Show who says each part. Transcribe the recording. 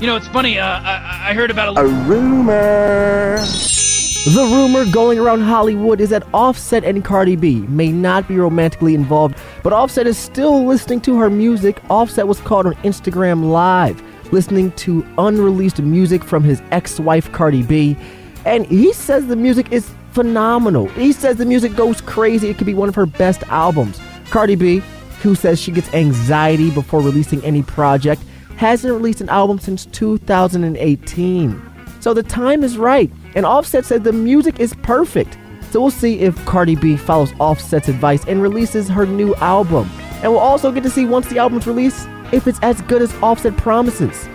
Speaker 1: You know, it's funny. Uh, I, I heard about a,
Speaker 2: a rumor.
Speaker 3: The rumor going around Hollywood is that Offset and Cardi B may not be romantically involved, but Offset is still listening to her music. Offset was caught on Instagram Live listening to unreleased music from his ex wife Cardi B, and he says the music is phenomenal. He says the music goes crazy, it could be one of her best albums. Cardi B, who says she gets anxiety before releasing any project, hasn't released an album since 2018. So the time is right. And Offset said the music is perfect. So we'll see if Cardi B follows Offset's advice and releases her new album. And we'll also get to see once the album's released if it's as good as Offset promises.